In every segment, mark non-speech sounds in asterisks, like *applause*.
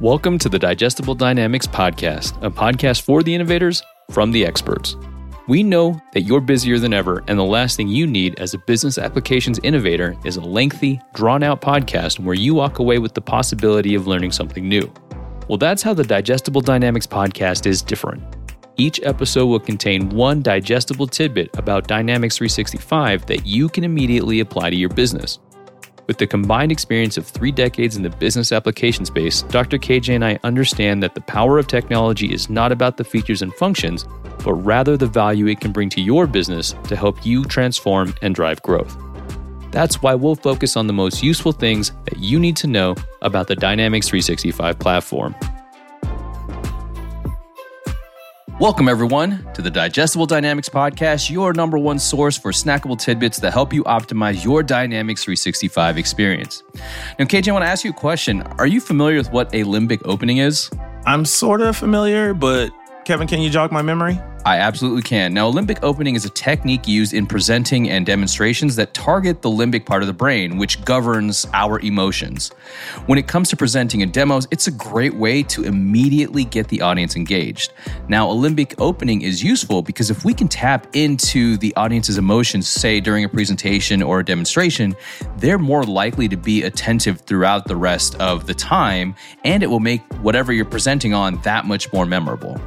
Welcome to the Digestible Dynamics Podcast, a podcast for the innovators from the experts. We know that you're busier than ever, and the last thing you need as a business applications innovator is a lengthy, drawn out podcast where you walk away with the possibility of learning something new. Well, that's how the Digestible Dynamics podcast is different. Each episode will contain one digestible tidbit about Dynamics 365 that you can immediately apply to your business. With the combined experience of three decades in the business application space, Dr. KJ and I understand that the power of technology is not about the features and functions, but rather the value it can bring to your business to help you transform and drive growth. That's why we'll focus on the most useful things that you need to know about the Dynamics 365 platform. Welcome, everyone, to the Digestible Dynamics Podcast, your number one source for snackable tidbits that help you optimize your Dynamics 365 experience. Now, KJ, I want to ask you a question. Are you familiar with what a limbic opening is? I'm sort of familiar, but Kevin, can you jog my memory? I absolutely can. Now, limbic opening is a technique used in presenting and demonstrations that target the limbic part of the brain, which governs our emotions. When it comes to presenting and demos, it's a great way to immediately get the audience engaged. Now, a limbic opening is useful because if we can tap into the audience's emotions, say during a presentation or a demonstration, they're more likely to be attentive throughout the rest of the time, and it will make whatever you're presenting on that much more memorable.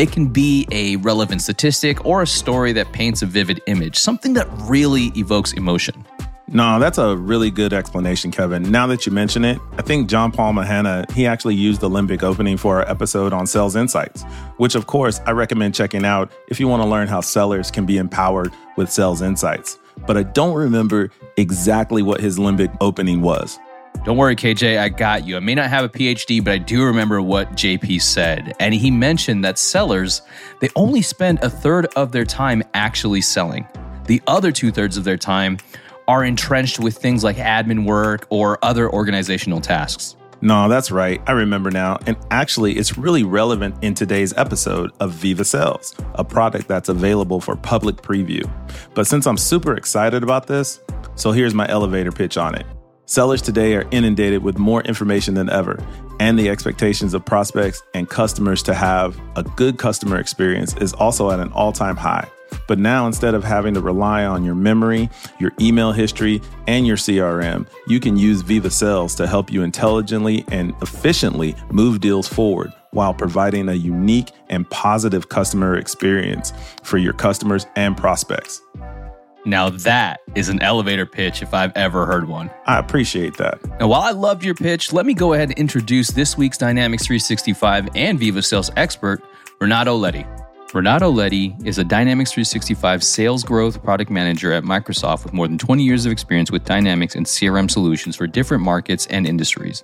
It can be a relevant statistic or a story that paints a vivid image, something that really evokes emotion. No, that's a really good explanation, Kevin. Now that you mention it, I think John Paul Mahana, he actually used the limbic opening for our episode on sales insights, which of course I recommend checking out if you want to learn how sellers can be empowered with sales insights. But I don't remember exactly what his limbic opening was. Don't worry, KJ, I got you. I may not have a PhD, but I do remember what JP said. And he mentioned that sellers, they only spend a third of their time actually selling. The other two thirds of their time are entrenched with things like admin work or other organizational tasks. No, that's right. I remember now. And actually, it's really relevant in today's episode of Viva Sales, a product that's available for public preview. But since I'm super excited about this, so here's my elevator pitch on it. Sellers today are inundated with more information than ever, and the expectations of prospects and customers to have a good customer experience is also at an all time high. But now, instead of having to rely on your memory, your email history, and your CRM, you can use Viva Sales to help you intelligently and efficiently move deals forward while providing a unique and positive customer experience for your customers and prospects. Now that is an elevator pitch if I've ever heard one. I appreciate that. Now, while I loved your pitch, let me go ahead and introduce this week's Dynamics 365 and Viva Sales expert, Renato Leite. Renato Leite is a Dynamics 365 sales growth product manager at Microsoft with more than 20 years of experience with Dynamics and CRM solutions for different markets and industries.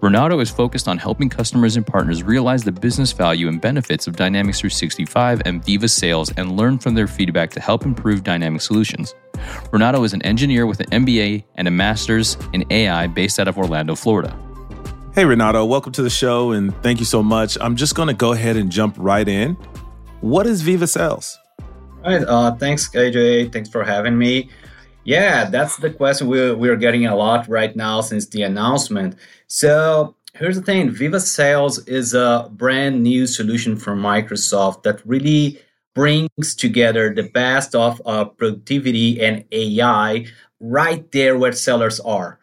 Renato is focused on helping customers and partners realize the business value and benefits of Dynamics 365 and Viva Sales and learn from their feedback to help improve Dynamic solutions. Renato is an engineer with an MBA and a master's in AI based out of Orlando, Florida. Hey, Renato, welcome to the show and thank you so much. I'm just going to go ahead and jump right in. What is Viva Sales? All right. Uh, thanks, AJ. Thanks for having me. Yeah, that's the question we're, we're getting a lot right now since the announcement. So here's the thing Viva Sales is a brand new solution from Microsoft that really brings together the best of uh, productivity and AI right there where sellers are.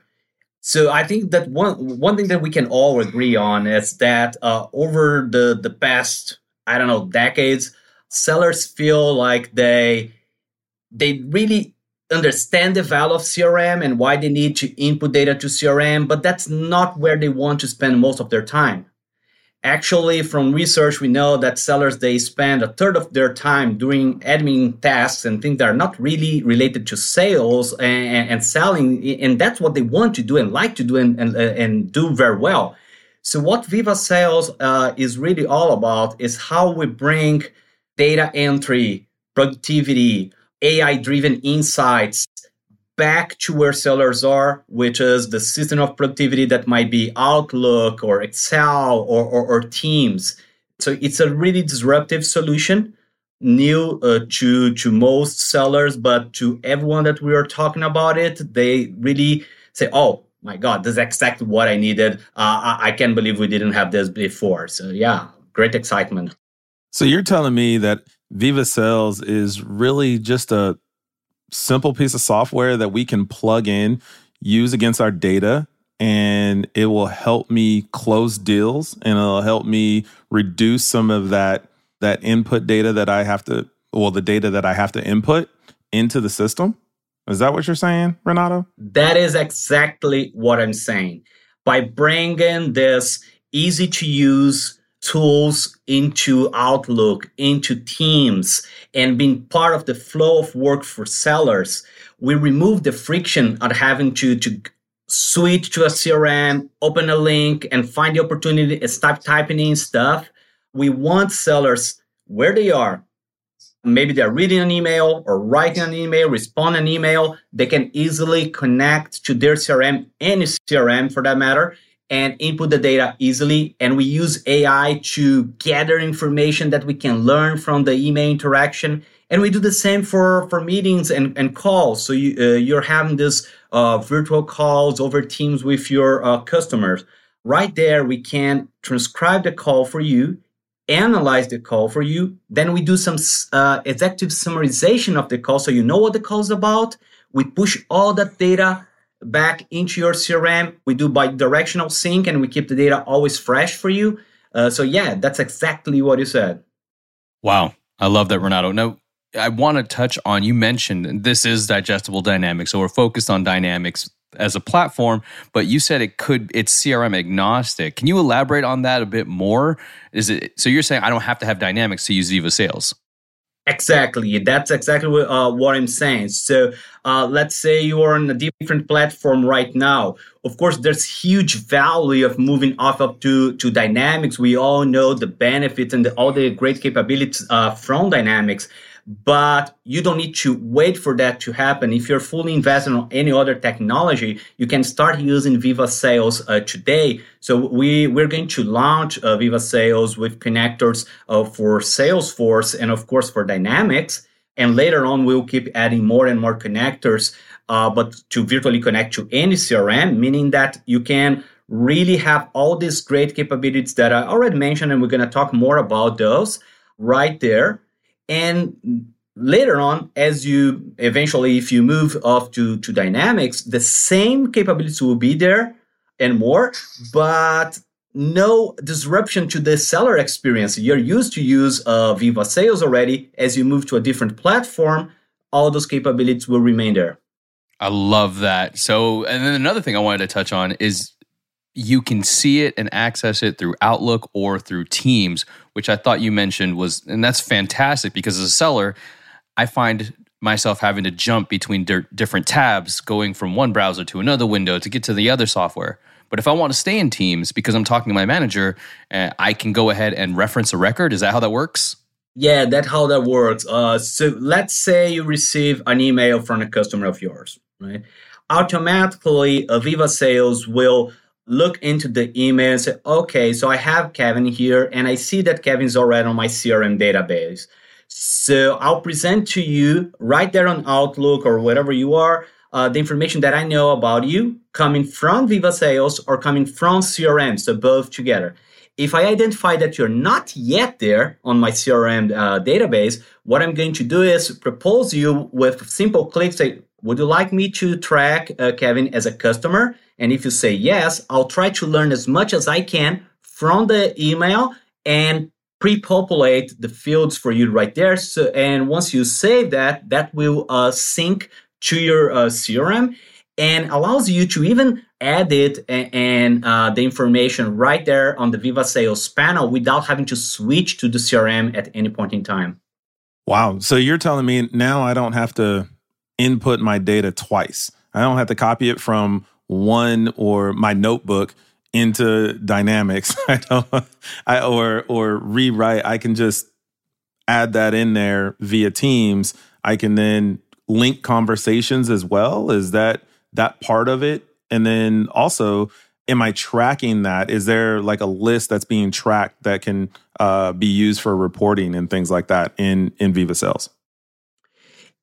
So I think that one one thing that we can all agree on is that uh, over the the past I don't know, decades, sellers feel like they they really understand the value of CRM and why they need to input data to CRM, but that's not where they want to spend most of their time. Actually, from research, we know that sellers they spend a third of their time doing admin tasks and things that are not really related to sales and, and selling, and that's what they want to do and like to do and, and, and do very well. So, what Viva Sales uh, is really all about is how we bring data entry, productivity, AI driven insights back to where sellers are, which is the system of productivity that might be Outlook or Excel or, or, or Teams. So, it's a really disruptive solution new uh, to to most sellers but to everyone that we are talking about it they really say oh my God, this is exactly what I needed. Uh, I, I can't believe we didn't have this before. So yeah, great excitement. So you're telling me that Viva Sales is really just a simple piece of software that we can plug in, use against our data, and it will help me close deals and it'll help me reduce some of that that input data that I have to well the data that I have to input into the system. Is that what you're saying, Renato? That is exactly what I'm saying. By bringing this easy to use tools into Outlook, into Teams, and being part of the flow of work for sellers, we remove the friction of having to, to switch to a CRM, open a link, and find the opportunity and start typing in stuff. We want sellers where they are. Maybe they're reading an email or writing an email, respond an email. They can easily connect to their CRM, any CRM for that matter, and input the data easily. And we use AI to gather information that we can learn from the email interaction. And we do the same for, for meetings and, and calls. So you, uh, you're having this uh, virtual calls over Teams with your uh, customers. Right there, we can transcribe the call for you, analyze the call for you. Then we do some uh, executive summarization of the call so you know what the call is about. We push all that data back into your CRM. We do bi-directional sync and we keep the data always fresh for you. Uh, so yeah, that's exactly what you said. Wow. I love that, Renato. Now, I want to touch on, you mentioned this is digestible dynamics. So we're focused on dynamics as a platform, but you said it could, it's CRM agnostic. Can you elaborate on that a bit more? Is it, so you're saying I don't have to have dynamics to use Viva Sales? Exactly. That's exactly what, uh, what I'm saying. So uh, let's say you are on a different platform right now. Of course, there's huge value of moving off of to, to Dynamics. We all know the benefits and the, all the great capabilities uh, from Dynamics but you don't need to wait for that to happen. If you're fully invested on any other technology, you can start using Viva Sales uh, today. So we we're going to launch uh, Viva Sales with connectors uh, for Salesforce and of course for Dynamics. And later on, we'll keep adding more and more connectors, uh, but to virtually connect to any CRM, meaning that you can really have all these great capabilities that I already mentioned, and we're going to talk more about those right there and later on, as you eventually, if you move off to, to Dynamics, the same capabilities will be there and more, but no disruption to the seller experience. You're used to use uh, Viva Sales already. As you move to a different platform, all those capabilities will remain there. I love that. So, and then another thing I wanted to touch on is you can see it and access it through Outlook or through Teams, which I thought you mentioned was, and that's fantastic because as a seller, I find myself having to jump between di- different tabs, going from one browser to another window to get to the other software. But if I want to stay in Teams because I'm talking to my manager, uh, I can go ahead and reference a record. Is that how that works? Yeah, that's how that works. Uh, so let's say you receive an email from a customer of yours, right? Automatically, Aviva Sales will look into the email and say, okay, so I have Kevin here and I see that Kevin's already on my CRM database. So I'll present to you right there on Outlook or wherever you are uh, the information that I know about you coming from Viva Sales or coming from CRM, so both together. If I identify that you're not yet there on my CRM uh, database, what I'm going to do is propose you with simple clicks. Say, would you like me to track uh, Kevin as a customer? And if you say yes, I'll try to learn as much as I can from the email and pre-populate the fields for you right there. So, and once you save that, that will uh, sync to your uh, CRM and allows you to even edit and, and uh, the information right there on the Viva Sales panel without having to switch to the CRM at any point in time. Wow. So you're telling me now I don't have to input my data twice. I don't have to copy it from one or my notebook into Dynamics. *laughs* I don't, I or or rewrite. I can just add that in there via Teams. I can then link conversations as well. Is that that part of it? And then also, am I tracking that? Is there like a list that's being tracked that can uh, be used for reporting and things like that in in Viva Sales?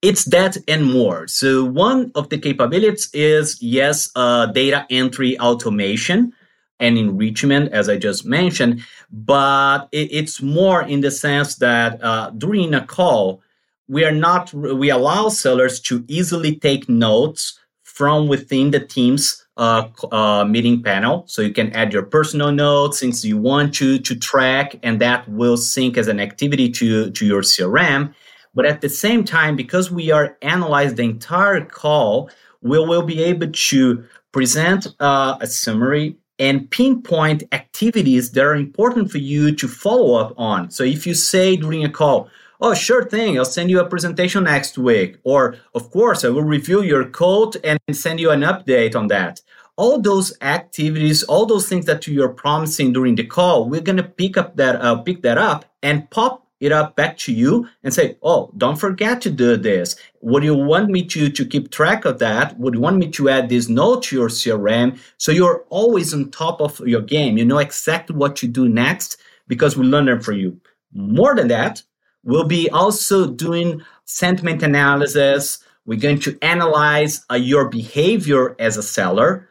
It's that and more. So one of the capabilities is yes, uh, data entry automation and enrichment, as I just mentioned, but it, it's more in the sense that uh, during a call, we are not we allow sellers to easily take notes from within the team's uh, uh, meeting panel. So you can add your personal notes since you want to to track, and that will sync as an activity to to your CRM. But at the same time, because we are analyze the entire call, we will be able to present uh, a summary and pinpoint activities that are important for you to follow up on. So if you say during a call, oh, sure thing, I'll send you a presentation next week. Or, of course, I will review your code and send you an update on that. All those activities, all those things that you're promising during the call, we're going to pick up that, uh, pick that up and pop it up back to you and say, oh, don't forget to do this. Would you want me to, to keep track of that? Would you want me to add this note to your CRM? So you're always on top of your game. You know exactly what to do next because we learn them for you. More than that, we'll be also doing sentiment analysis. We're going to analyze uh, your behavior as a seller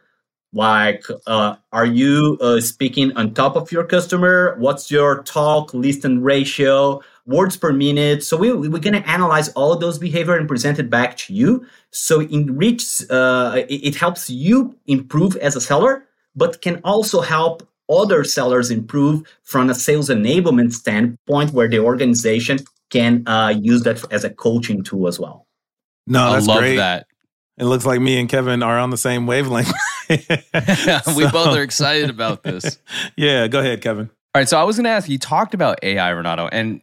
like uh, are you uh, speaking on top of your customer? What's your talk listen ratio? Words per minute? So we, we're going to analyze all those behavior and present it back to you. So enrich uh, it, it helps you improve as a seller but can also help other sellers improve from a sales enablement standpoint where the organization can uh, use that as a coaching tool as well. No that's I love great. that. It looks like me and Kevin are on the same wavelength. *laughs* *laughs* we so, both are excited about this. *laughs* Yeah, go ahead, Kevin. All right, so I was going to ask you talked about AI, Renato, and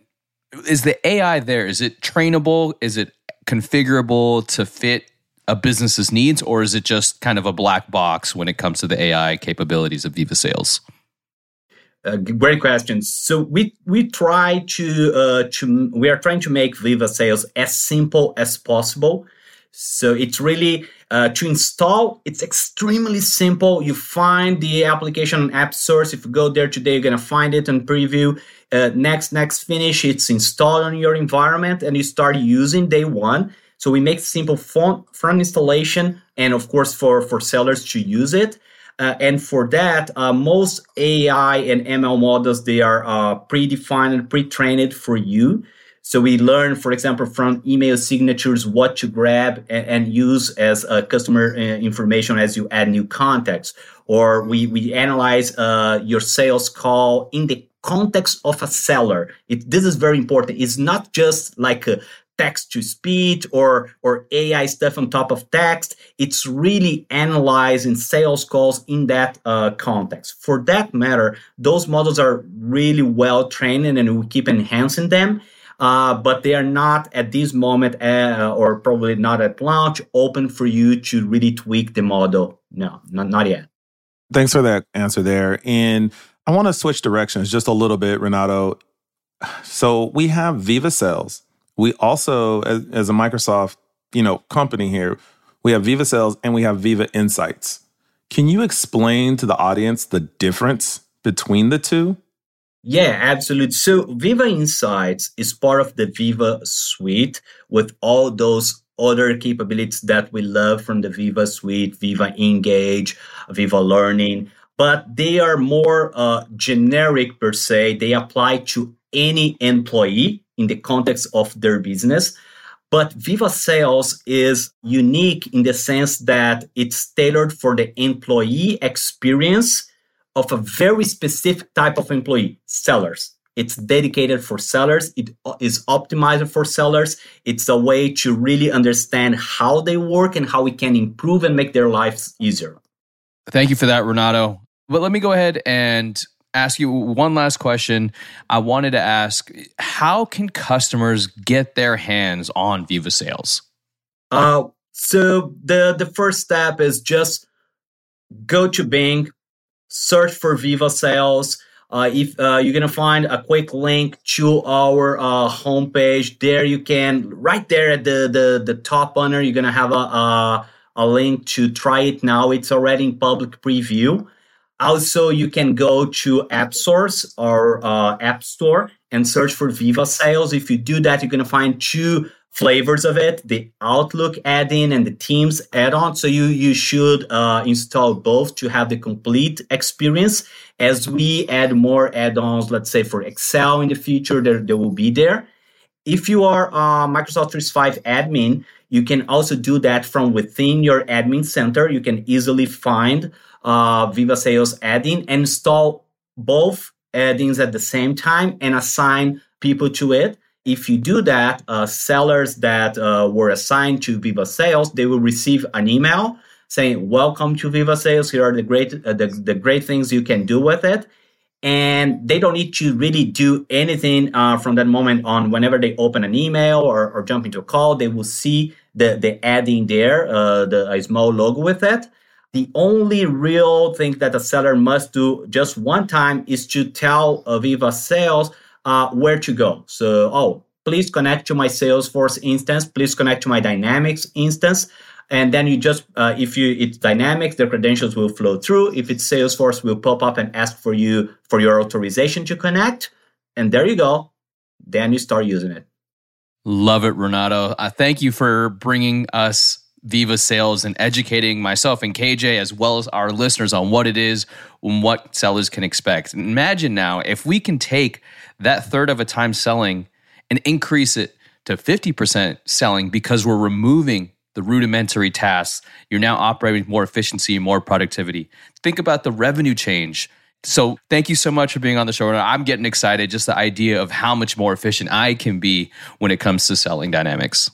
is the AI there? Is it trainable? Is it configurable to fit a business's needs, or is it just kind of a black box when it comes to the AI capabilities of Viva Sales? Uh, great question. So we we try to uh, to we are trying to make Viva Sales as simple as possible so it's really uh, to install. It's extremely simple. You find the application on App Source. If you go there today, you're gonna find it and preview. Uh, next, next finish. It's installed on your environment, and you start using day one. So we make simple front, installation, and of course for for sellers to use it. Uh, and for that, uh, most AI and ML models they are uh, predefined and pre-trained for you. So we learn, for example, from email signatures what to grab and, and use as uh, customer uh, information as you add new contacts. Or we, we analyze uh, your sales call in the context of a seller. It, this is very important. It's not just like a text to speech or or AI stuff on top of text. It's really analyzing sales calls in that uh, context. For that matter, those models are really well trained and we keep enhancing them uh, but they are not at this moment uh, or probably not at launch open for you to really tweak the model. No, not, not yet. Thanks for that answer there. And I want to switch directions just a little bit, Renato. So we have Viva Sales. We also, as, as a Microsoft, you know, company here, we have Viva Sales and we have Viva Insights. Can you explain to the audience the difference between the two? Yeah, absolutely. So Viva Insights is part of the Viva suite with all those other capabilities that we love from the Viva suite, Viva Engage, Viva Learning, but they are more uh, generic per se. They apply to any employee in the context of their business. But Viva Sales is unique in the sense that it's tailored for the employee experience of a very specific type of employee, sellers. It's dedicated for sellers. It is optimized for sellers. It's a way to really understand how they work and how we can improve and make their lives easier. Thank you for that, Renato. But let me go ahead and ask you one last question. I wanted to ask how can customers get their hands on Viva Sales? Uh, so the the first step is just go to Bing, search for Viva Sales. Uh, if uh, you're gonna find a quick link to our uh, homepage, there you can right there at the the, the top banner, you're gonna have a, a, a link to try it now. It's already in public preview. Also, you can go to App Source or uh, App Store and search for Viva Sales. If you do that, you're gonna find two flavors of it the outlook add-in and the teams add-on. So you you should uh, install both to have the complete experience. As we add more add-ons let's say for excel in the future there, there will be there. If you are a microsoft 365 admin you can also do that from within your admin center. You can easily find uh, viva sales add-in and install both add-ins at the same time and assign people to it if you do that, uh, sellers that uh, were assigned to Viva Sales, they will receive an email saying, "Welcome to Viva Sales. Here are the great uh, the, the great things you can do with it." And they don't need to really do anything uh, from that moment on. Whenever they open an email or, or jump into a call, they will see the the adding there, uh, the a small logo with it. The only real thing that a seller must do just one time is to tell Viva Sales uh, where to go. So, oh, please connect to my Salesforce instance. Please connect to my Dynamics instance. And then you just, uh, if you it's Dynamics, the credentials will flow through. If it's Salesforce, will pop up and ask for you for your authorization to connect. And there you go. Then you start using it. Love it, Renato. Uh, thank you for bringing us Viva Sales and educating myself and KJ as well as our listeners on what it is and what sellers can expect. Imagine now if we can take that third of a time selling and increase it to 50% selling because we're removing the rudimentary tasks. You're now operating with more efficiency and more productivity. Think about the revenue change. So, thank you so much for being on the show. I'm getting excited just the idea of how much more efficient I can be when it comes to selling dynamics.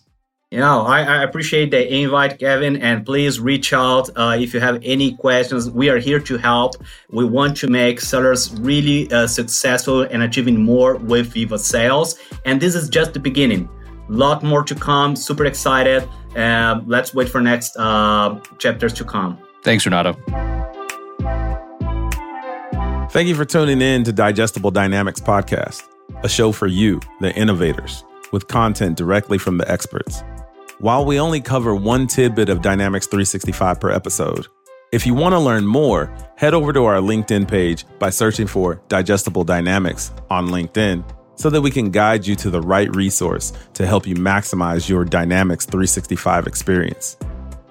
You know, I, I, appreciate the invite, Kevin, and please reach out uh, if you have any questions. We are here to help. We want to make sellers really uh, successful and achieving more with Viva Sales. And this is just the beginning. A lot more to come. Super excited. Uh, let's wait for next uh, chapters to come. Thanks, Renato. Thank you for tuning in to Digestible Dynamics Podcast, a show for you, the innovators, with content directly from the experts. While we only cover one tidbit of Dynamics 365 per episode, if you want to learn more, head over to our LinkedIn page by searching for Digestible Dynamics on LinkedIn so that we can guide you to the right resource to help you maximize your Dynamics 365 experience.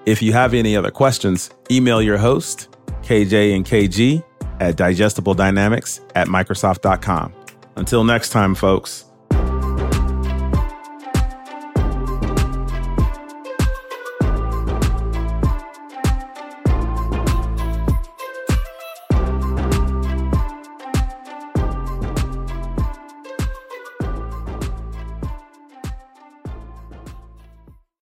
If you have any other questions, email your host, KJ and KG, at digestibledynamics at Microsoft.com. Until next time, folks.